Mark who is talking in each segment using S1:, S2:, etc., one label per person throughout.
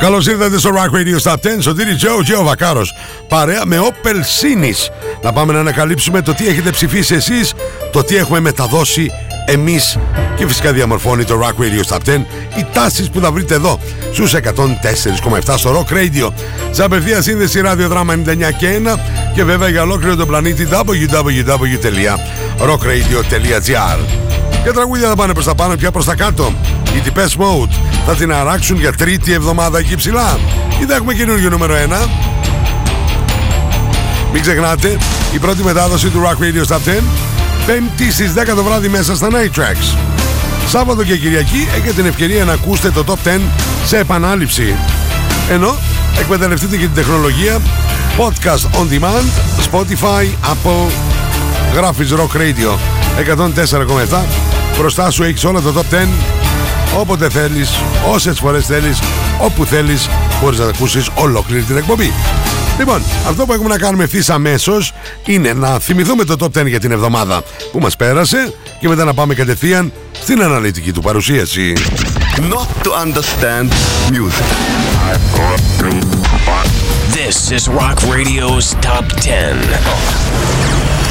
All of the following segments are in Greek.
S1: Καλώς ήρθατε στο Rock Radio Stop 10. Σωτήρι Τζο, Τζο Βακάρος. Παρέα με Opel Sinis. Να πάμε να ανακαλύψουμε το τι έχετε ψηφίσει εσείς, το τι έχουμε μεταδώσει εμείς και φυσικά διαμορφώνει το Rock Radio Stop 10. Οι τάσεις που θα βρείτε εδώ στους 104,7 στο Rock Radio. Σε απευθεία σύνδεση ραδιοδράμα 99 και 1 και βέβαια για ολόκληρο τον πλανήτη www.rockradio.gr. Και τραγούδια θα πάνε προς τα πάνω πια προς τα κάτω. Οι τυπές Mode θα την αράξουν για τρίτη εβδομάδα εκεί ψηλά. Ή θα έχουμε καινούργιο νούμερο 1. Μην ξεχνάτε, η πρώτη μετάδοση του Rock Radio Stop 10 Πέμπτη στις 10 το βράδυ μέσα στα Night Tracks. Σάββατο και Κυριακή έχετε την ευκαιρία να ακούσετε το Top 10 σε επανάληψη. Ενώ εκμεταλλευτείτε και την τεχνολογία Podcast On Demand, Spotify, Apple, γράφεις Rock Radio 104,7 Μπροστά σου έχεις όλα το Top 10 Όποτε θέλεις, όσες φορές θέλεις, όπου θέλεις Μπορείς να ακούσεις ολόκληρη την εκπομπή Λοιπόν, αυτό που έχουμε να κάνουμε ευθύς αμέσως είναι να θυμηθούμε το top 10 για την εβδομάδα που μας πέρασε και μετά να πάμε κατευθείαν στην αναλυτική του παρουσίαση.
S2: Not to understand music.
S3: This is Rock Radio's Top 10.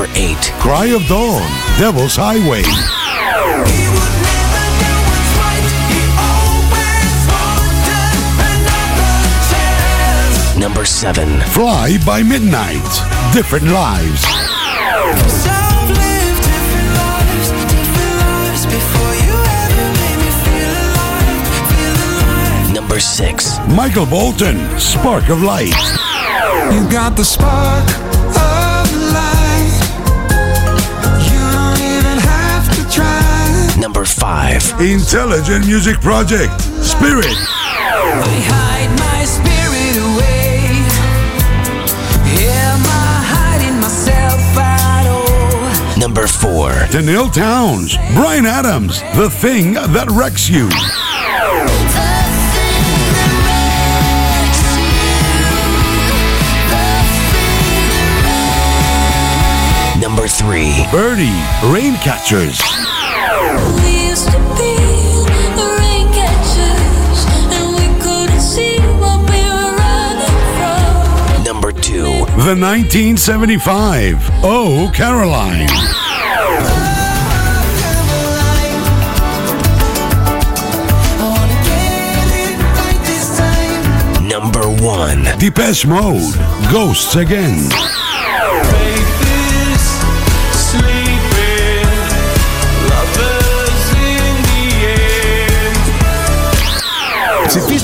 S3: Number 8.
S1: Cry of Dawn, Devil's Highway.
S4: He would never do what's right. He always wanted another chance.
S3: Number 7.
S1: Fly by Midnight, Different Lives.
S4: So I've lived different lives, different lives before you ever made me feel alive, alive.
S3: Number 6.
S1: Michael Bolton, Spark of Light.
S4: You got the spark
S3: number five.
S1: Intelligent Music Project, Spirit.
S4: spirit
S3: number four.
S1: Danielle Towns, Brian Adams, The Thing That Wrecks You.
S3: number three.
S1: Birdie,
S5: Rain Catchers.
S1: the 1975 Oh Caroline.
S3: number one.
S1: Depeche Mode, Ghosts Again.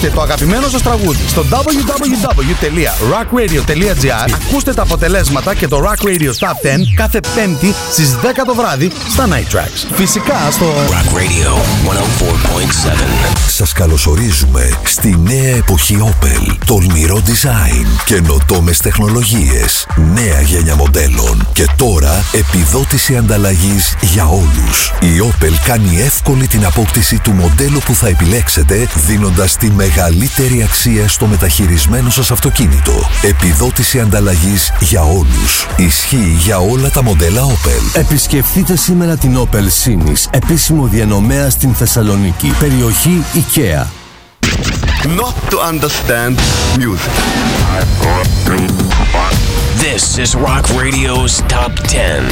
S6: Ψηφίστε το αγαπημένο σας τραγούδι στο www.rockradio.gr Ακούστε τα αποτελέσματα και το Rock Radio Top 10 κάθε πέμπτη στις 10 το βράδυ στα Night Tracks. Φυσικά στο...
S3: Rock Radio 104.7.
S7: Σας καλωσορίζουμε στη νέα εποχή Opel. Τολμηρό design, καινοτόμες τεχνολογίες, νέα γένια μοντέλων και τώρα επιδότηση ανταλλαγής για όλους. Η Opel κάνει εύκολη την απόκτηση του μοντέλου που θα επιλέξετε δίνοντας τη μεγαλύτερη αξία στο μεταχειρισμένο σας αυτοκίνητο. Επιδότηση ανταλλαγής για όλους. Ισχύει για όλα τα μοντέλα Opel.
S8: Επισκεφτείτε σήμερα την Opel Sinis, επίσημο διανομέα στην Θεσσαλονίκη, περιοχή IKEA.
S2: Not to understand music.
S3: This is Rock Radio's Top 10.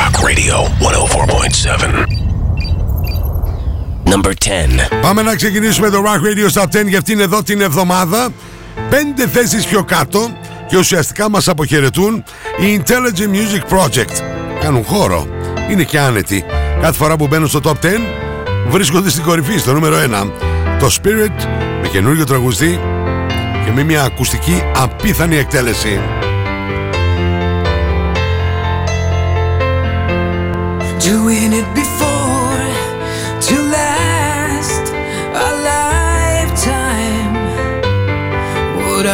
S3: Rock Radio 104.7. Number 10.
S1: Πάμε να ξεκινήσουμε το Rock Radio Top 10 για αυτήν εδώ την εβδομάδα. Πέντε θέσεις πιο κάτω και ουσιαστικά μας αποχαιρετούν οι Intelligent Music Project. Κάνουν χώρο. Είναι και άνετοι. Κάθε φορά που μπαίνουν στο Top 10 βρίσκονται στην κορυφή, στο νούμερο 1. Το Spirit με καινούριο τραγουδιστή και με μια ακουστική απίθανη εκτέλεση.
S4: Doing it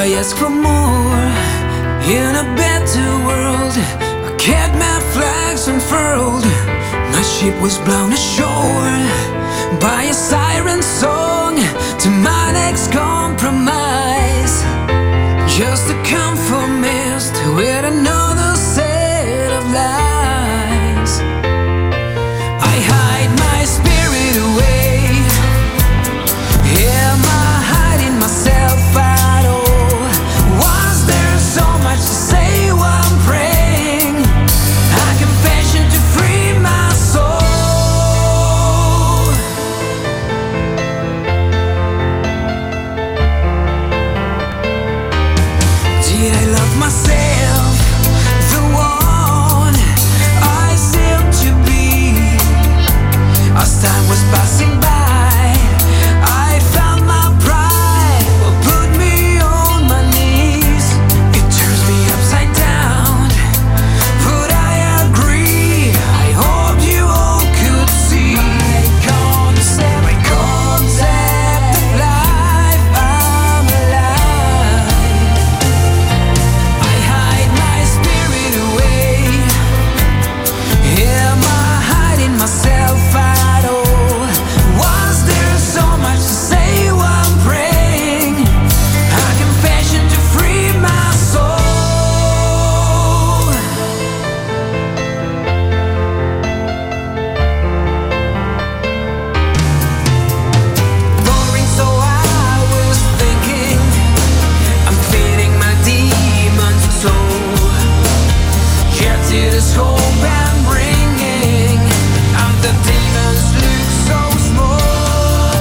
S4: ask for more in a better world. I kept my flags unfurled. My ship was blown ashore by a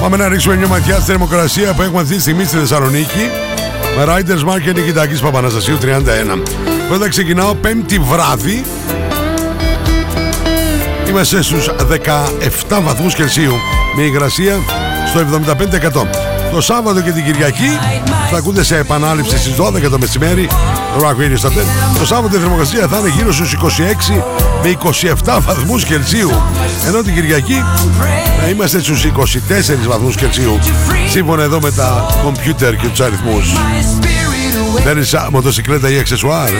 S1: Πάμε να ρίξουμε μια ματιά στη θερμοκρασία που έχουμε αυτή τη στιγμή στη Θεσσαλονίκη. Με Riders Mark και Νικητάκης Παπαναστασίου 31. Πρώτα ξεκινάω πέμπτη βράδυ. Είμαστε στους 17 βαθμούς Κελσίου με υγρασία στο 75%. Το Σάββατο και την Κυριακή θα ακούτε σε επανάληψη στις 12 το μεσημέρι το Rock Radio Station. Το Σάββατο η θερμοκρασία θα είναι γύρω στους 26 με 27 βαθμούς Κελσίου. Ενώ την Κυριακή θα είμαστε στους 24 βαθμούς Κελσίου. Σύμφωνα εδώ με τα κομπιούτερ και τους αριθμούς.
S4: My spirit away.
S1: Παίρνεις α, μοτοσυκλέτα ή αξεσουάρ.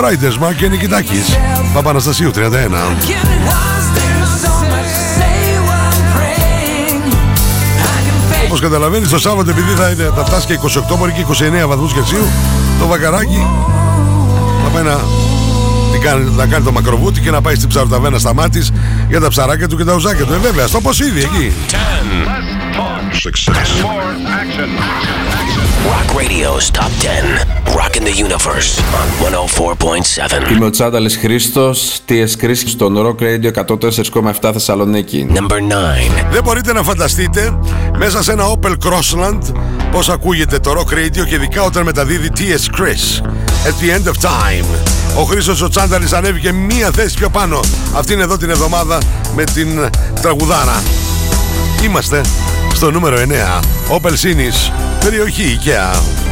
S1: Riders Mark και Νικητάκης. Παπαναστασίου 31.
S4: A confession.
S1: Όπως καταλαβαίνεις το Σάββατο επειδή θα, είναι, θα φτάσει και 28 μπορεί και 29 βαθμούς Κελσίου το βακαράκι θα πάει να, την κάνει, να κάνει το μακροβούτι και να πάει στην ψαροταβένα στα μάτις για τα ψαράκια του και τα ουζάκια του. Ε, βέβαια, στο ποσίδι εκεί.
S3: Rock Radio's Top 10. Rocking the Universe on 104.7.
S9: Είμαι ο Τσάνταλης Χρήστος, TS Chris στον Rock Radio 104,7 Θεσσαλονίκη.
S3: Number 9.
S1: Δεν μπορείτε να φανταστείτε μέσα σε ένα Opel Crossland πώς ακούγεται το Rock Radio και ειδικά όταν μεταδίδει TS Chris. At the end of time. Ο Χρήστος ο Τσάνταλης ανέβηκε μία θέση πιο πάνω αυτήν εδώ την εβδομάδα με την τραγουδάρα. Είμαστε στο νούμερο 9. Opel Sinis, περιοχή IKEA.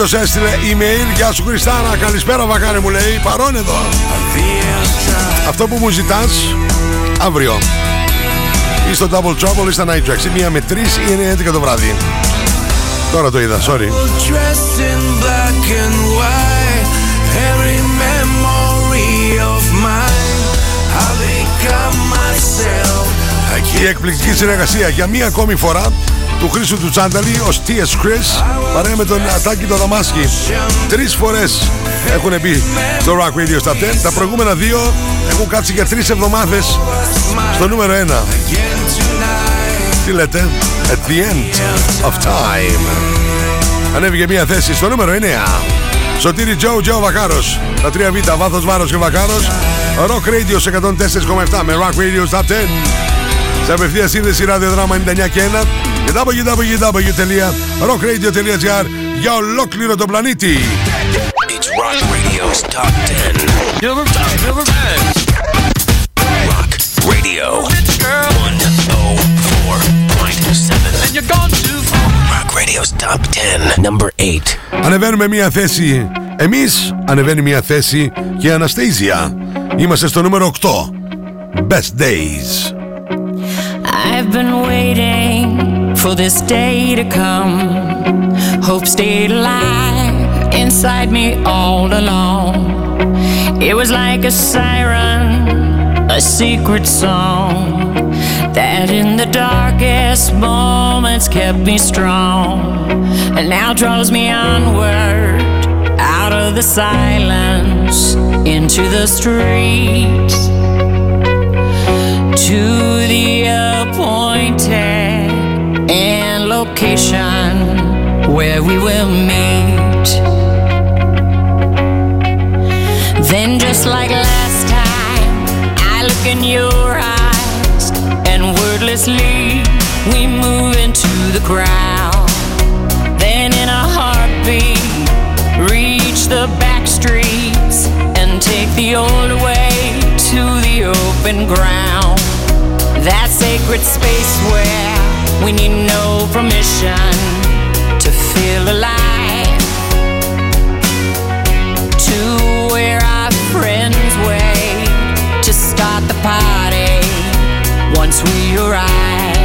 S1: Χρήστος έστειλε email. Γεια σου Χριστάνα, καλησπέρα Βακάρη μου λέει. Παρόν εδώ. Αυτό που μου ζητάς αύριο. Ή στο Double Trouble ή στα Night Tracks. Ή μία με τρεις ή είναι 11 το βράδυ. Τώρα το είδα, sorry.
S4: Dressed in black and white, every memory of mine, I become myself. I
S1: Η εκπληκτική συνεργασία για μία ακόμη φορά του Χρήσου του Τσάνταλη, ο T.S. Chris, παρέα με τον Ατάκη το Δαμάσκι. Τρεις φορές έχουν μπει στο Rock Radio στα 10. Τα προηγούμενα δύο έχουν κάτσει για τρεις εβδομάδες στο νούμερο 1. Τι λέτε; At the end of time. Ανέβηκε μία θέση στο νούμερο 9. Σωτήρι Τζο, Τζο Βακάρος. Τα 3 Β, βάθος βάρος και Βακάρος. Rock Radio σε 104,7 με Rock Radio στα 10. Σε απευθείας σύνδεση ραδιοδράμα 99 και 1 και www.rockradio.gr για ολόκληρο τον πλανήτη.
S3: It's Rock Radio's Top 10. Number 10. Number 10. Rock Radio 104.7. And you're gone too far. Rock Radio's Top 10. Number 8.
S1: Ανεβαίνουμε μία θέση. Εμείς ανεβαίνει μία θέση και η Αναστέζια. Είμαστε στο νούμερο 8. Best Days.
S10: I've been waiting for this day to come. Hope stayed alive inside me all along. It was like a siren, a secret song that in the darkest moments kept me strong and now draws me onward out of the silence into the streets to the appointed and location where we will meet. Then, just like last time, I look in your eyes, and wordlessly we move into the crowd. Then, in a heartbeat, reach the back streets and take the old way to the open ground. That sacred space where we need no permission to feel alive. To where our friends wait to start the party once we arrive.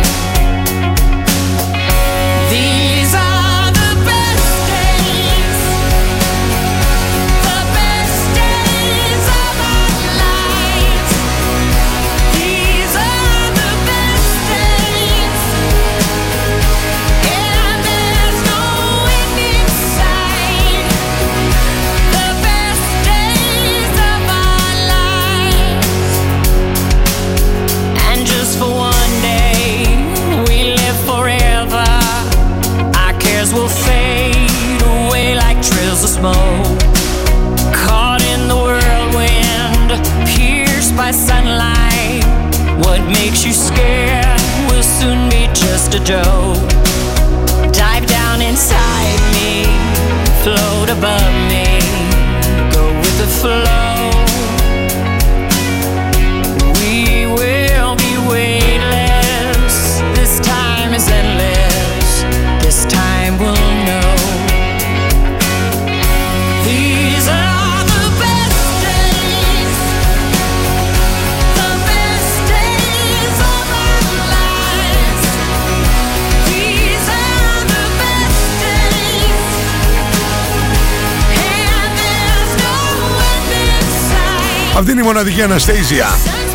S1: Μοναδική Αναστέζια.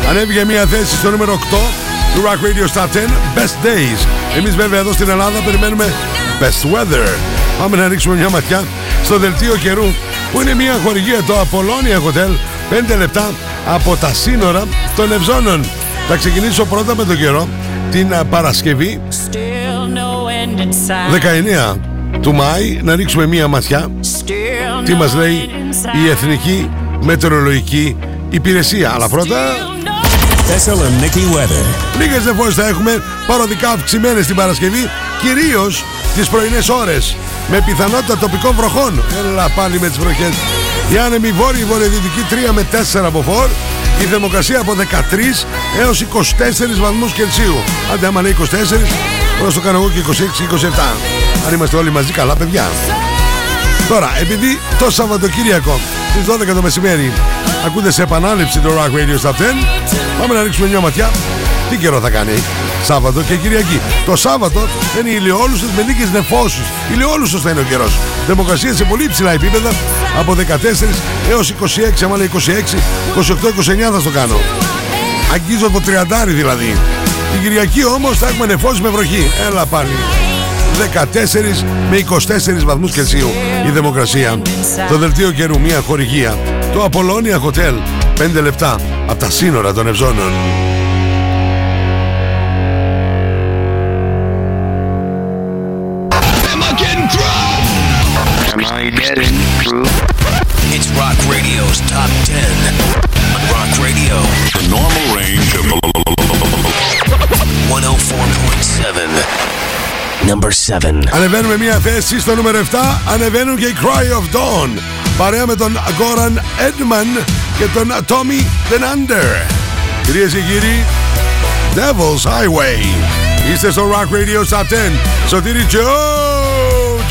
S1: Ανέβηκε μία θέση στο νούμερο 8 του Rock Radio Star 10 Best Days. Εμείς βέβαια εδώ στην Ελλάδα περιμένουμε Best Weather. Πάμε να ρίξουμε μια ματιά στο δελτίο καιρού που είναι μια χορηγία το Apollonia Hotel 5 λεπτά από τα σύνορα των Ευζώνων. Θα ξεκινήσω πρώτα με τον καιρό την α, Παρασκευή
S10: Still no end in sight.
S1: 19 του Μάη να ρίξουμε μία ματιά
S10: Still
S1: τι
S10: no
S1: μας λέει
S10: end in
S1: η
S10: sight.
S1: Εθνική Μετεωρολογική Υπηρεσία. Αλλά πρώτα
S11: Thessaloniki weather.
S1: Λίγες νεφώσει θα έχουμε παροδικά αυξημένες την Παρασκευή, κυρίως τις πρωινές ώρες. Με πιθανότητα τοπικών βροχών. Έλα πάλι με τις βροχές. Η άνεμη βόρεια βορειοδυτική 3 με 4 από φόρ. Η θερμοκρασία από 13 έως 24 βαθμούς Κελσίου. Άντε άμα λέει 24, μπορώ να το κάνω εγώ και 26-27. Αν είμαστε όλοι μαζί καλά παιδιά. Τώρα, επειδή το Σαββατοκύριακο στις 12 το μεσημέρι ακούτε σε επανάληψη το Rock Radio Stop 10, πάμε να ρίξουμε μια ματιά. Τι καιρό θα κάνει Σάββατο και Κυριακή. Το Σάββατο θα είναι ηλιόλουστες με λίγες νεφώσεις. Ηλιόλουστος θα είναι ο καιρός. Θερμοκρασία σε πολύ ψηλά επίπεδα από 14 έως 26, άμα λέει 26, 28-29 θα στο κάνω. Αγγίζω το 30 δηλαδή. Την Κυριακή όμως θα έχουμε νεφώσεις με βροχή. Έλα πάλι. 14 με 24 βαθμούς Κελσίου η δημοκρασία. Το δελτίο καιρού μια χορηγία. Το απολόνια Hotel. 5 λεπτά από τα σύνορα των Ευζώνων.
S3: 104.7
S1: Ανεβαίνουμε μια θέση στο νούμερο 7 Ανεβαίνουν και οι Cry of Dawn. Παρέα με τον Goran Edman και τον Tommy Denander. Κυρίες και κύριοι, Devil's Highway. Είστε στο Rock Radio Top 10. Σωτήρι Joe,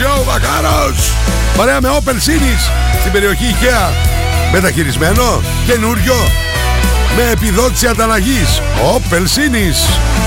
S1: Joe Βακάρος. Παρέα με Opel Sinis στην περιοχή IKEA. Μεταχειρισμένο, καινούριο, με επιδότηση ανταλλαγής. Opel Sinis.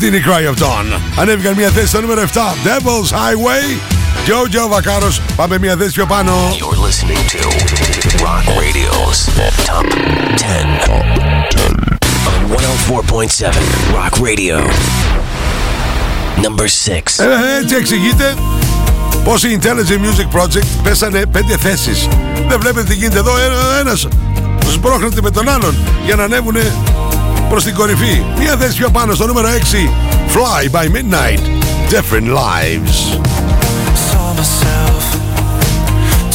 S1: Αυτή είναι η Cry of Dawn. Ανέβηκαν μια θέση στο νούμερο 7. Devil's Highway. Jojo Βακάρος. Πάμε μια θέση πιο πάνω.
S3: You're listening to Rock Radio's Top 10 on 104.7 Rock Radio. Number 6.
S1: Ε, έτσι εξηγείται πως η Intelligent Music Project πέσανε πέντε θέσεις. Δεν βλέπετε τι γίνεται εδώ. Ένα, ένας σπρώχνεται με τον άλλον για να ανέβουν προς την κορυφή. Μια θέση πιο πάνω στο νούμερο 6. Fly by Midnight. Different Lives.
S4: saw myself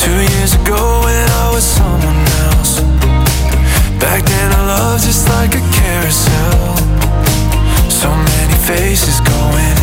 S4: two years ago when I was someone else. Back then I loved just like a carousel. So many faces going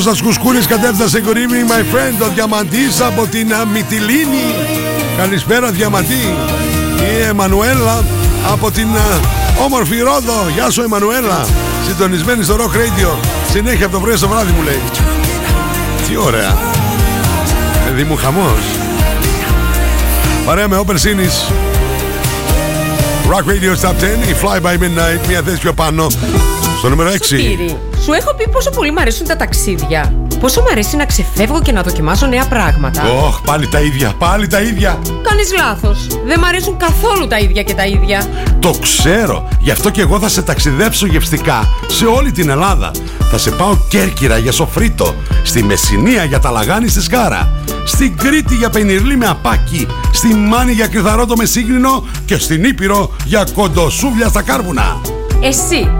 S1: Κώστας Κουσκούρης κατέφτασε σε κορύμι My friend ο Διαμαντής από την α, Μυτιλίνη. Καλησπέρα Διαμαντή. Η Εμμανουέλα από την α, όμορφη Ρόδο. Γεια σου Εμμανουέλα. Συντονισμένη στο Rock Radio. Συνέχεια από το πρωί στο βράδυ μου λέει. Τι ωραία. Παιδί μου χαμός. Παρέα με Όπερ Σίνης Rock Radio Top 10 Η Fly by Midnight. Μια θέση πιο πάνω. Στο νούμερο 6
S12: Σπύρι, σου έχω πει πόσο πολύ μου αρέσουν τα ταξίδια. Πόσο μου αρέσει να ξεφεύγω και να δοκιμάσω νέα πράγματα.
S1: Ωχ, πάλι τα ίδια, πάλι τα ίδια.
S12: Κάνεις λάθος. Δεν μου αρέσουν καθόλου τα ίδια και τα ίδια.
S1: Το ξέρω. Γι' αυτό και εγώ θα σε ταξιδέψω γευστικά σε όλη την Ελλάδα. Θα σε πάω Κέρκυρα για σοφρίτο, στη Μεσσηνία για τα λαγάνι στη Σκάρα, στην Κρήτη για πενιρλί με απάκι, στη Μάνη για κρυθαρότο με σύγχρονο και στην Ήπειρο για κοντοσούβλια στα κάρβουνα.
S12: Εσύ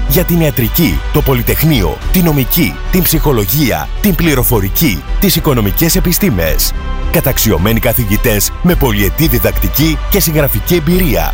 S13: Για την ιατρική, το πολυτεχνείο, την νομική, την ψυχολογία, την πληροφορική, τις οικονομικές επιστήμες. Καταξιωμένοι καθηγητές με πολυετή διδακτική και συγγραφική εμπειρία.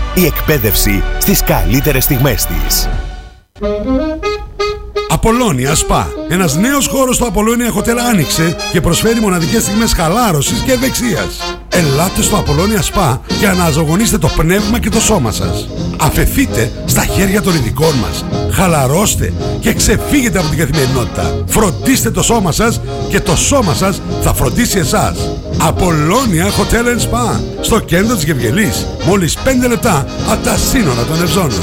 S13: Η εκπαίδευση στις καλύτερες στιγμές της.
S1: Απολώνια Spa. Ένας νέος χώρος στο Απολώνια Hotel άνοιξε και προσφέρει μοναδικές στιγμές χαλάρωσης και ευεξίας. Ελάτε στο Απολώνια Spa και αναζωογονήστε το πνεύμα και το σώμα σας. Αφεθείτε στα χέρια των ειδικών μας. Χαλαρώστε και ξεφύγετε από την καθημερινότητα. Φροντίστε το σώμα σας και το σώμα σας θα φροντίσει εσάς. Απολώνια Hotel and Spa. Στο κέντρο της Γευγελής. Μόλις 5 λεπτά από τα σύνορα των Ευζώνων.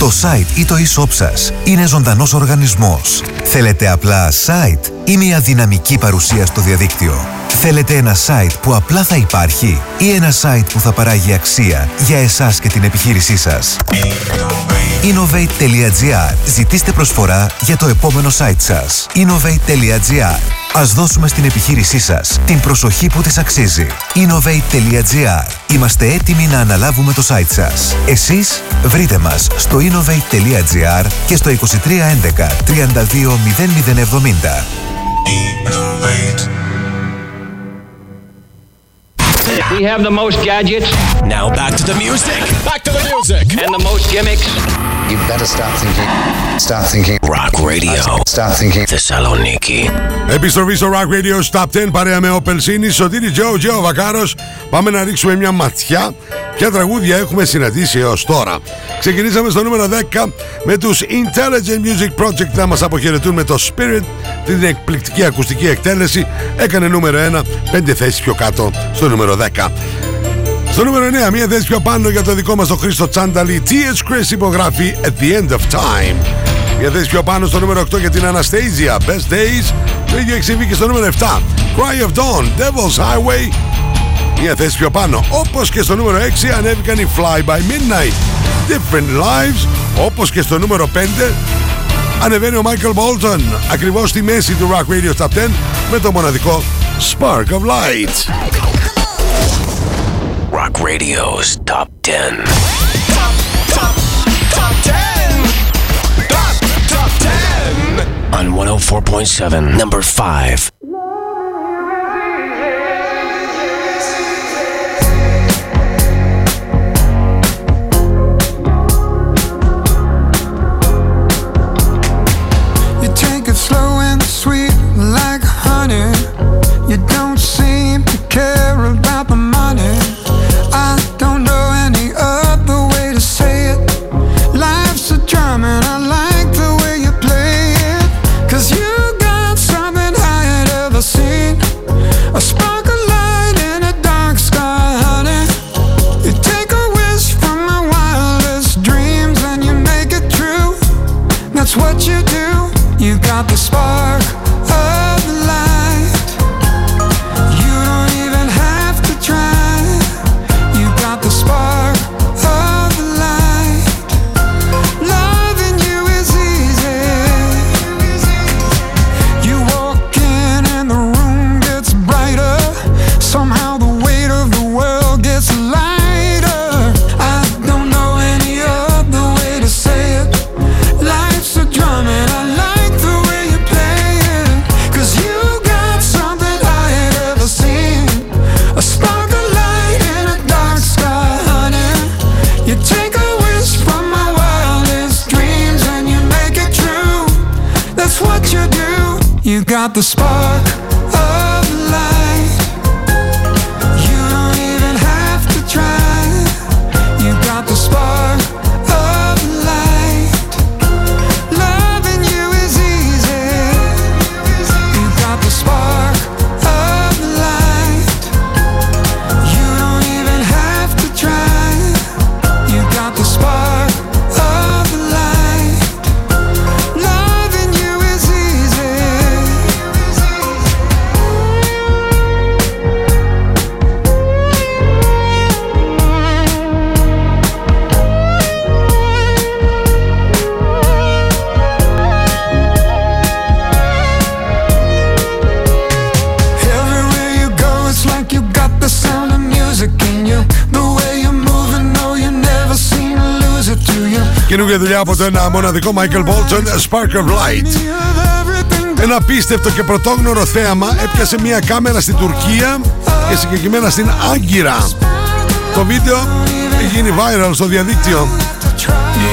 S14: Το site ή το e-shop σας είναι ζωντανός οργανισμός. Θέλετε απλά site ή μια δυναμική παρουσία στο διαδίκτυο; Θέλετε ένα site που απλά θα υπάρχει ή ένα site που θα παράγει αξία για εσάς και την επιχείρησή σας; Innovate.gr Ζητήστε προσφορά για το επόμενο site σας. Innovate.gr Ας δώσουμε στην επιχείρησή σας την προσοχή που της αξίζει. Innovate.gr Είμαστε έτοιμοι να αναλάβουμε το site σας. Εσείς βρείτε μας στο innovate.gr και στο 2311 32 0070.
S15: We have the most gadgets.
S3: Now back to the music. Back to the music.
S15: And the most gimmicks.
S16: You better start thinking. Start thinking.
S3: Rock Radio.
S16: Start thinking.
S3: Θεσσαλονίκη.
S1: Επιστροφή στο Rock Radio Stop 10 παρέα με Opel Cine, Σωτήρη Τζο, Τζο Βακάρος. Πάμε να ρίξουμε μια ματιά ποια τραγούδια έχουμε συναντήσει έως τώρα. Ξεκινήσαμε στο νούμερο 10 με τους Intelligent Music Project να μας αποχαιρετούν με το Spirit, την εκπληκτική ακουστική εκτέλεση. Έκανε νούμερο 1, πέντε θέσεις πιο κάτω στο νούμερο 10. Στο νούμερο 9, μία θέση πιο πάνω για το δικό μας τον Χρήστο Τσάνταλη. T.S. Chris υπογράφει At the End of Time. Μία θέση πιο πάνω στο νούμερο 8 για την Anastasia. Best Days. Το ίδιο έχει συμβεί και στο νούμερο 7. Cry of Dawn. Devil's Highway. Μία θέση πιο πάνω. Όπως και στο νούμερο 6 ανέβηκαν οι Fly by Midnight. Different Lives. Όπως και στο νούμερο 5 ανεβαίνει ο Michael Bolton. Ακριβώς στη μέση του Rock Radio Top 10 με το μοναδικό Spark of Light.
S3: Rock Radio's Top 10.
S4: Top, top, top 10! Top, top 10! On 104.7, number 5. Got the spark
S1: Καινούργια δουλειά από το ένα μοναδικό Michael Bolton, Spark of Light. Ένα απίστευτο και πρωτόγνωρο θέαμα έπιασε μια κάμερα στην Τουρκία και συγκεκριμένα στην Άγκυρα. Το βίντεο έχει γίνει viral στο διαδίκτυο.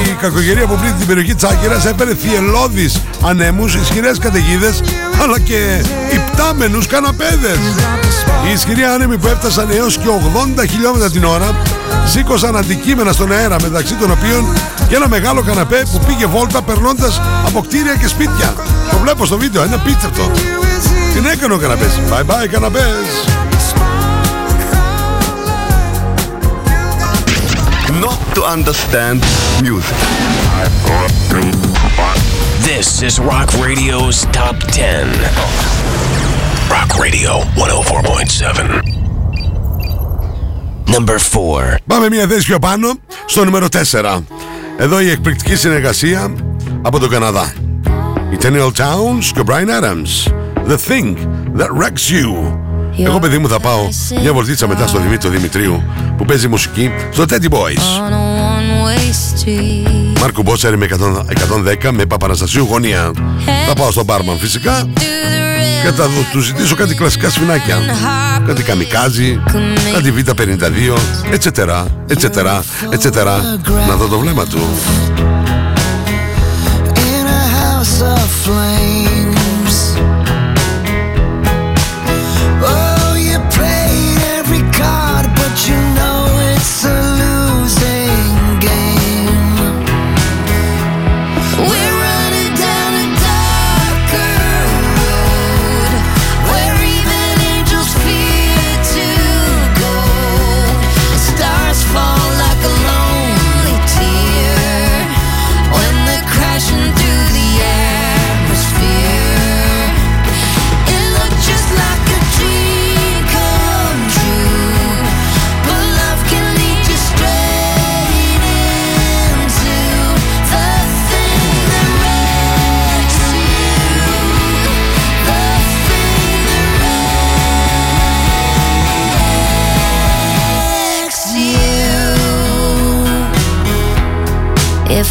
S1: Η κακογερία που πλήττει την περιοχή της Άγκυρας έπαιρνε θυελώδεις ανέμους, ισχυρές καταιγίδες αλλά και υπτάμενους καναπέδες. Οι ισχυροί άνεμοι που έφτασαν έως και 80 χιλιόμετρα την ώρα σήκωσαν αντικείμενα στον αέρα μεταξύ των οποίων και ένα μεγάλο καναπέ που πήγε βόλτα περνώντας από κτίρια και σπίτια. Το βλέπω στο βίντεο, είναι απίστευτο. Την έκανε ο καναπές. Bye bye καναπές.
S2: Not to understand music.
S3: This is Rock Radio's Top 10. Rock Radio 104.7. Number 4.
S1: Πάμε μια θέση πιο πάνω στο νούμερο 4. Εδώ η εκπληκτική συνεργασία από τον Καναδά. Η Tenniel Towns και ο Brian Adams. The Thing That Wrecks You. Εγώ παιδί μου θα πάω μια βολτίτσα μετά στο Δημήτριο Δημητρίου που παίζει μουσική στο Teddy Boys.
S17: On a one-way street.
S1: Μάρκο Μπότσαρη με 100 110 με Παπαναστασίου γωνία. Θα πάω στον μπάρμαν φυσικά και θα δω- του ζητήσω κάτι κλασικά σφινάκια. Κάτι καμικάζι, κάτι Β52, ετσετέρα, ετσετέρα, ετσετέρα. Να δω το βλέμμα του.
S18: In a house of flames.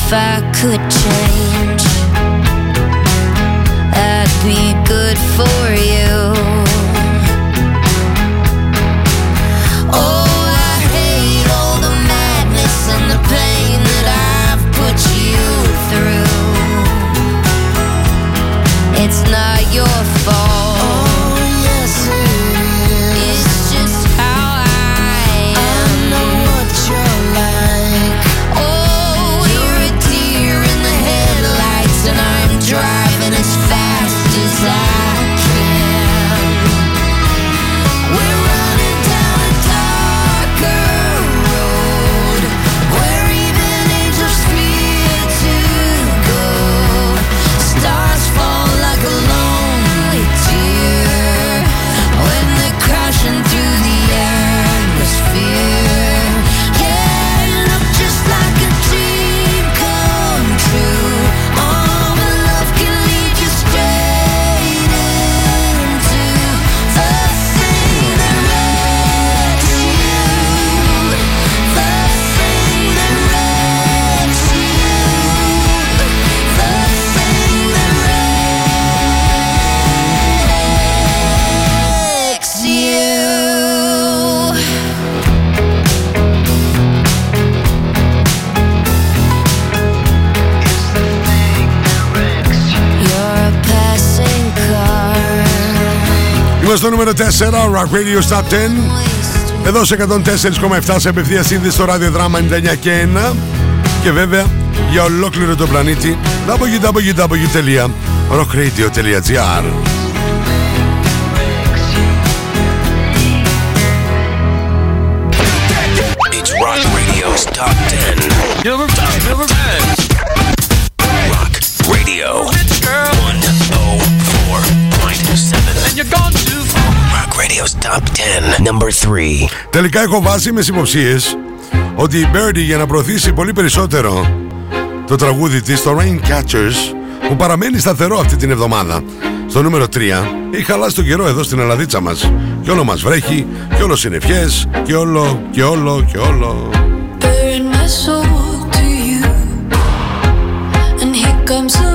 S18: If I could change,
S1: στο νούμερο 4, Rock Radio Top 10. Εδώ σε 104,7 σε απευθεία σύνδεση στο ραδιοδράμα 99 και 1. Και βέβαια για ολόκληρο τον πλανήτη www.rockradio.gr
S3: It's Rock Radio's Top 10. Number, top, number 10. Radio's Top 10. Number 3.
S1: Τελικά έχω βάσει με υποψίες ότι η Birdie για να προωθήσει πολύ περισσότερο το τραγούδι της, το Rain Catchers, που παραμένει σταθερό αυτή την εβδομάδα, στο νούμερο 3, έχει χαλάσει τον καιρό εδώ στην Ελλαδίτσα μας. Και όλο μας βρέχει, και όλο συννεφιές, και όλο, και όλο, και όλο.
S5: Burn my soul to you. And here comes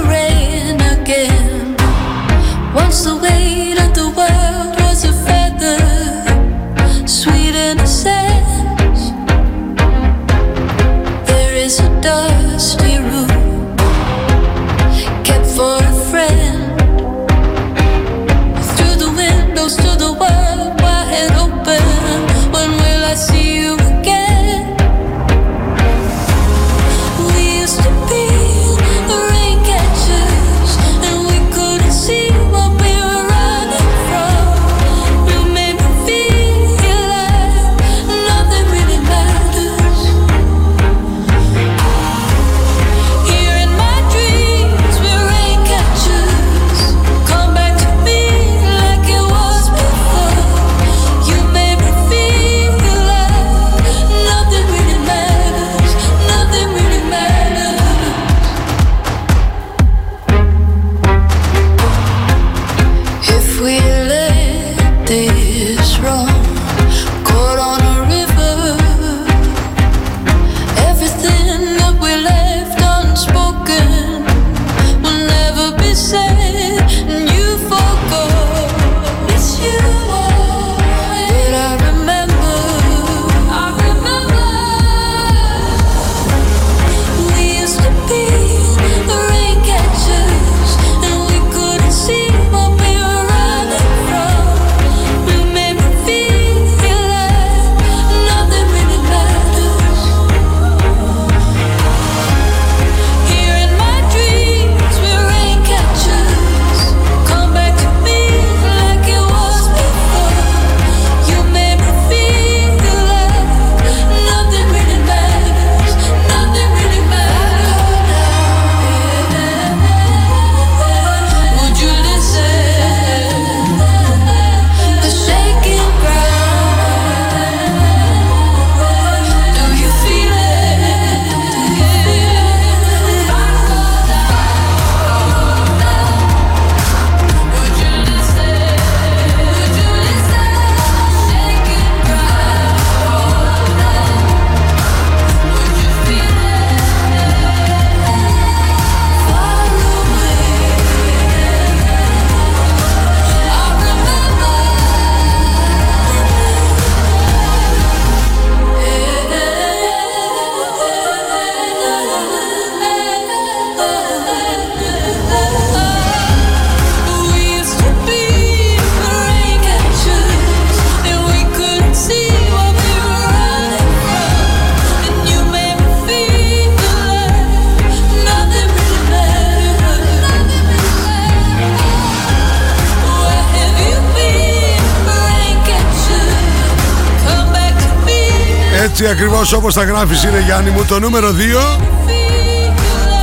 S1: ακριβώς όπως τα γράφεις είναι Γιάννη μου το νούμερο 2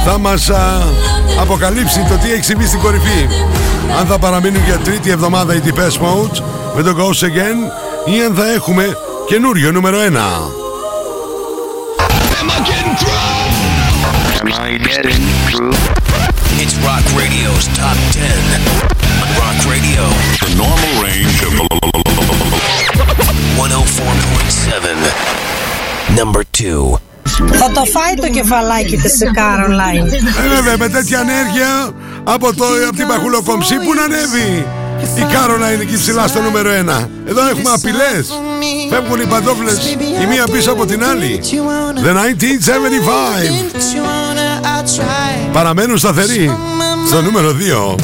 S1: θα μας α, αποκαλύψει το τι έχει συμβεί στην κορυφή αν θα παραμείνουν για τρίτη εβδομάδα οι Depeche Mode με το Ghost Again ή αν θα έχουμε καινούριο νούμερο 1
S3: Am I getting through? It's Rock Radio's Top 10. On Rock Radio. The normal range of 104.7. Number 2.
S19: Θα το φάει το κεφαλάκι της Caroline.
S1: Ε, βέβαια, με τέτοια ενέργεια από, το, από την Παχουλοκομψή που να ανέβει. Η Κάρονα είναι εκεί ψηλά στο νούμερο 1. Εδώ έχουμε απειλές. Φεύγουν οι παντόφλες η μία πίσω από την άλλη. The 1975. Παραμένουν σταθεροί στο νούμερο 2.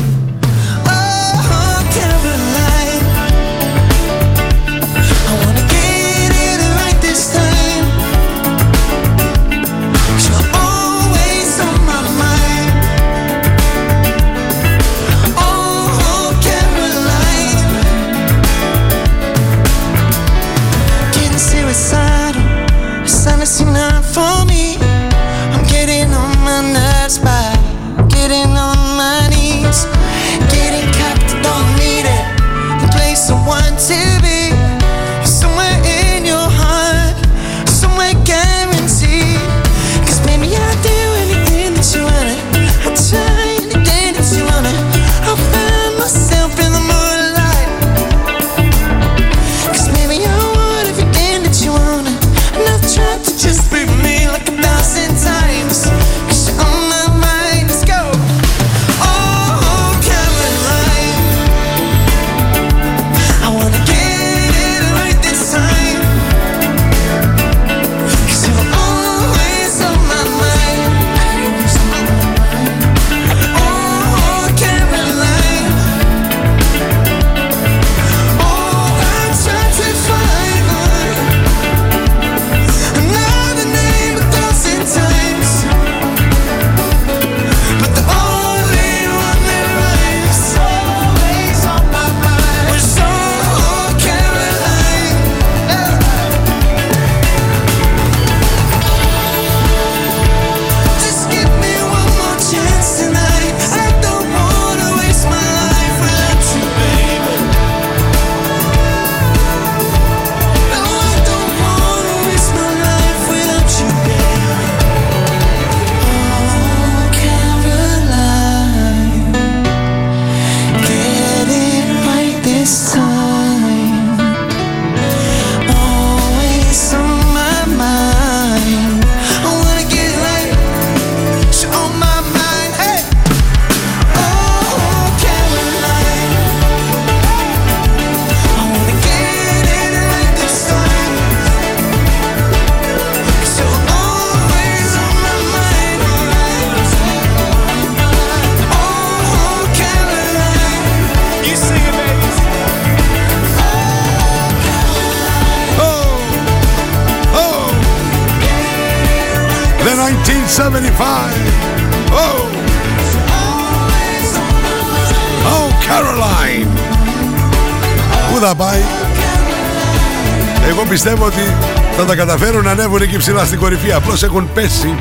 S20: Καταφέρουν να ανέβουν εκεί ψηλά στην κορυφή. Απλώς έχουν πέσει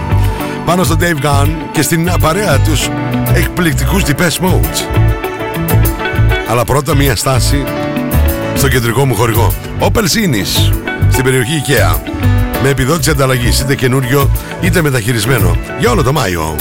S20: πάνω στο Dave Gunn και στην παρέα τους εκπληκτικούς Depeche Mode. Αλλά πρώτα μια στάση στο κεντρικό μου χορηγό. Opel Sinis στην περιοχή IKEA. Με επιδότηση ανταλλαγής είτε καινούριο είτε μεταχειρισμένο για όλο το Μάιο.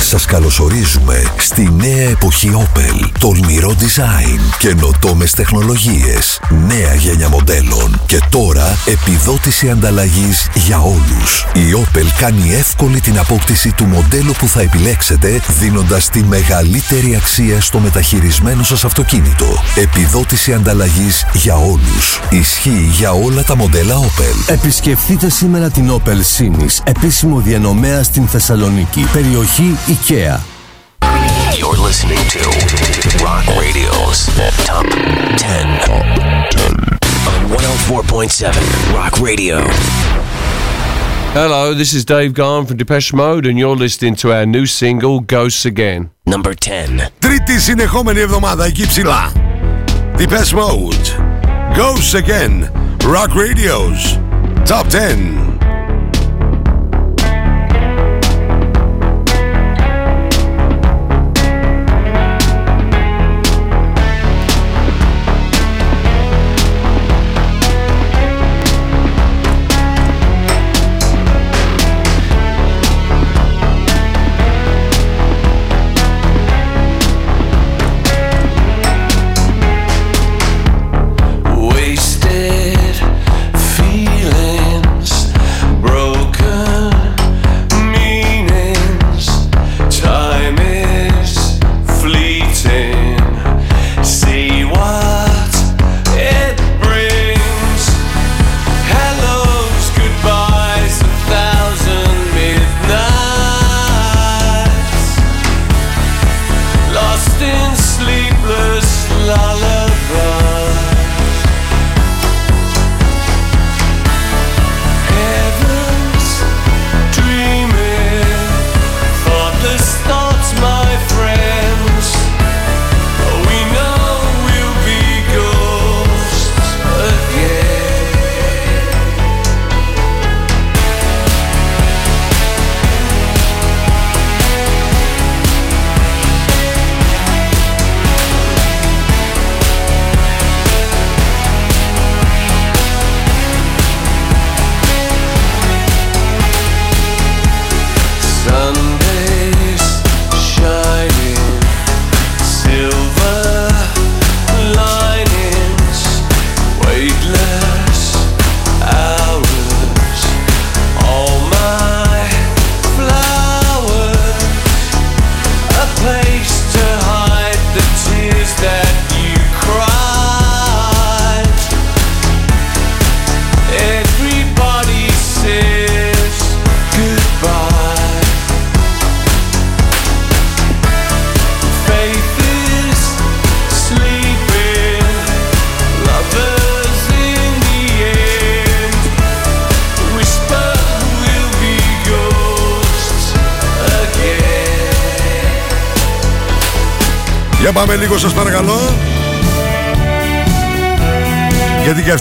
S7: Σας καλωσορίζουμε στη νέα εποχή Opel. Τολμηρό design, καινοτόμες τεχνολογίες, νέα γενιά μοντέλων και τώρα επιδότηση ανταλλαγής για όλους. Η Opel κάνει εύκολη την απόκτηση του μοντέλου που θα επιλέξετε δίνοντας τη μεγαλύτερη αξία στο μεταχειρισμένο σας αυτοκίνητο. Επιδότηση ανταλλαγής για όλους. Ισχύει για όλα τα μοντέλα Opel.
S8: Επισκεφτείτε σήμερα την Opel Sinis, επίσημο διανομέα στην Θεσσαλονίκη, περιοχή IKEA.
S3: You're listening to Rock Radio's Top 10 on 104.7 Rock Radio.
S21: Hello, this is Dave Garn from Depeche Mode, and you're listening to our new single, Ghosts Again.
S3: Number 10.
S20: Τρίτη συνεχόμενη εβδομάδα εκεί ψηλά. Depeche Mode. Goes again. Rock Radio's Top 10.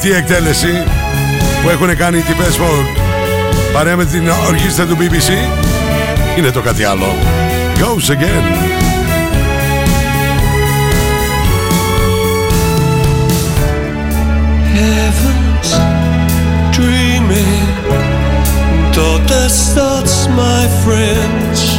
S20: Αυτή η εκτέλεση που έχουν κάνει οι τυπές Mode παρέα με την ορχήστρα του BBC είναι το κάτι άλλο. Goes again.
S22: Heavens dreaming, thoughtless thoughts, my friends.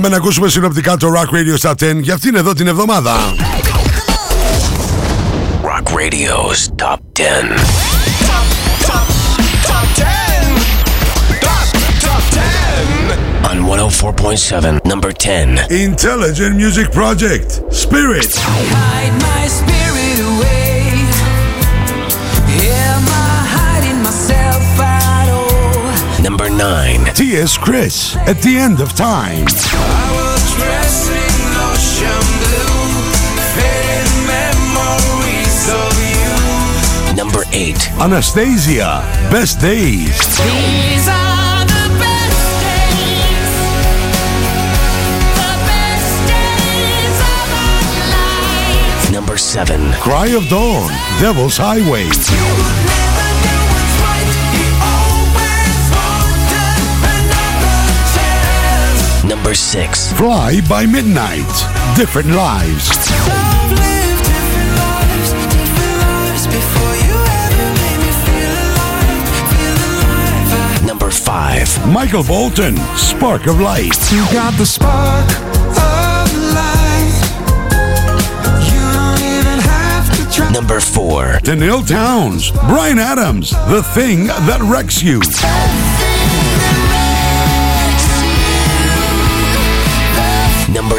S1: Πάμε να ακούσουμε συνοπτικά το Rock Radio Top 10 για αυτήν εδώ την εβδομάδα.
S3: Rock Radio's Top 10. On 104.7, number 10.
S1: Intelligent Music Project, Spirit.
S4: Hide my spirit
S3: 9.
S1: T.S. Chris, At the End of Time.
S4: I was dressed in ocean blue, faded memories of you.
S3: Number 8.
S1: Anastasia, Best Days.
S4: These are the best days, the best days of our lives.
S3: Number 7.
S1: Cry of Dawn, Devil's Highway.
S3: Number 6.
S1: Fly by Midnight, Different Lives.
S3: Number 5.
S1: Michael Bolton, Spark of Light.
S4: You got the spark of light. You don't even have to try.
S3: Number 4.
S1: The Neil Towns, Brian Adams, The Thing That Wrecks You.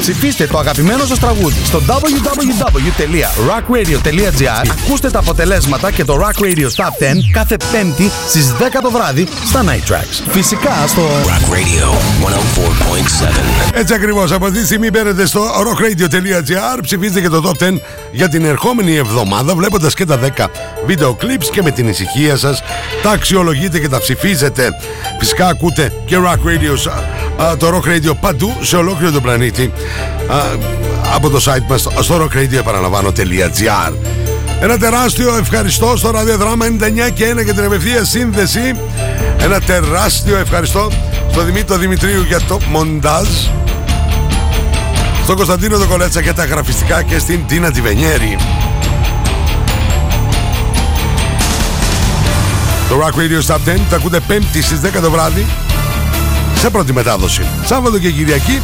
S6: Ψηφίστε το αγαπημένο σας τραγούδι στο www.rockradio.gr Ακούστε τα αποτελέσματα και το Rock Radio Top 10 κάθε πέμπτη στις 10 το βράδυ στα Night Tracks. Φυσικά στο
S3: Rock Radio 104.7.
S1: Έτσι ακριβώς. Από αυτή τη στιγμή μπαίνετε στο rockradio.gr, ψηφίζετε και το top 10 για την ερχόμενη εβδομάδα, βλέποντας και τα 10 βίντεο clips και με την ησυχία σας τα αξιολογείτε και τα ψηφίζετε. Φυσικά ακούτε και Rock Radio, α, το Rock Radio παντού σε ολόκληρο τον πλανήτη α, από το site μας στο rockradio.gr. Ένα τεράστιο ευχαριστώ στο ραδιοδράμα 99 και 1 για την απευθεία σύνδεση. Ένα τεράστιο ευχαριστώ στο Δημήτρη Δημητρίου για το μοντάζ. Στον Κωνσταντίνο το Κολέτσα για τα γραφιστικά και στην Τίνα Τιβενιέρη. Το Rock Radio Stop 10 τα ακούτε 5η στις 10 το βράδυ σε πρώτη μετάδοση. Σάββατο και Κυριακή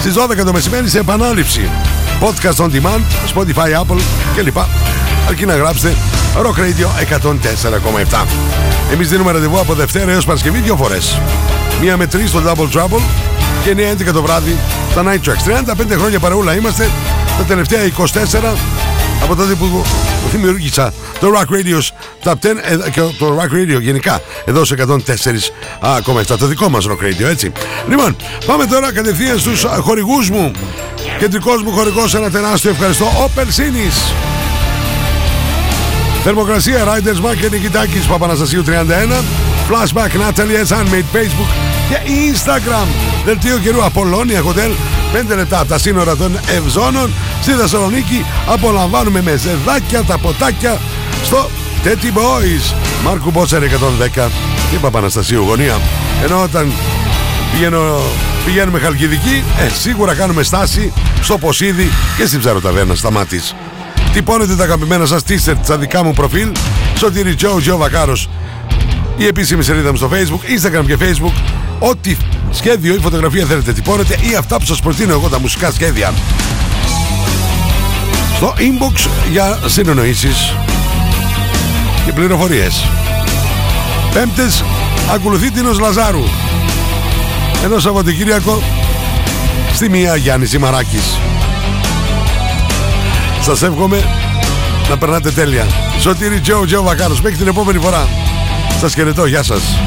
S1: στις 12 το μεσημέρι σε επανάληψη. Podcast on demand, Spotify, Apple κλπ. Αρκεί να γράψετε Rock Radio 104,7. Εμείς δίνουμε ραντεβού από Δευτέρα έως Παρασκευή δύο φορές. Μία με τρεις στο Double Trouble και 9-11 το βράδυ στα Night Tracks. 35 χρόνια παρεούλα είμαστε, τα τελευταία 24 από τότε που δημιούργησα το Rock Radio's Top 10 ε, και το Rock Radio γενικά εδώ σε 104,7 το δικό μας Rock Radio έτσι. Λοιπόν πάμε τώρα κατευθείαν στους α, χορηγούς μου. Κεντρικός μου χορηγός ένα τεράστιο ευχαριστώ Opel Sinis Θερμοκρασία Riders Market Νικητάκης Παπαναστασίου 31 Flashback Natalie S. Handmade Facebook και Instagram. Δελτίο καιρού Απολώνια Hotel. 5 λεπτά από τα σύνορα των Ευζώνων. Στη Θεσσαλονίκη απολαμβάνουμε με ζεδάκια τα ποτάκια στο Teddy Boys. Μάρκου Μπότσερ 110 και Παπαναστασίου γωνία. Ενώ όταν πηγαίνω, πηγαίνουμε Χαλκιδική ε, σίγουρα κάνουμε στάση στο Ποσίδι και στην Ψαροταβέρνα Σταμάτης Τυπώνετε τα αγαπημένα σας t-shirt στα δικά μου προφίλ. Σωτήρι Τζο, Τζο Βακάρος η επίσημη σελίδα μου στο facebook, instagram και facebook. Ό,τι σχέδιο ή φωτογραφία θέλετε τυπώνετε ή αυτά που σας προτείνω εγώ τα μουσικά σχέδια. Στο inbox για συνεννοήσεις και πληροφορίες. Πέμπτες ακολουθεί Τίνος Λαζάρου. Ενώ Σαββατοκύριακο στη μία Γιάννης Σιμαράκης Σας εύχομαι να περνάτε τέλεια. Σωτήρι Τζο Τζο Βακάρος. Μέχρι την επόμενη φορά Σας χαιρετώ, γεια σας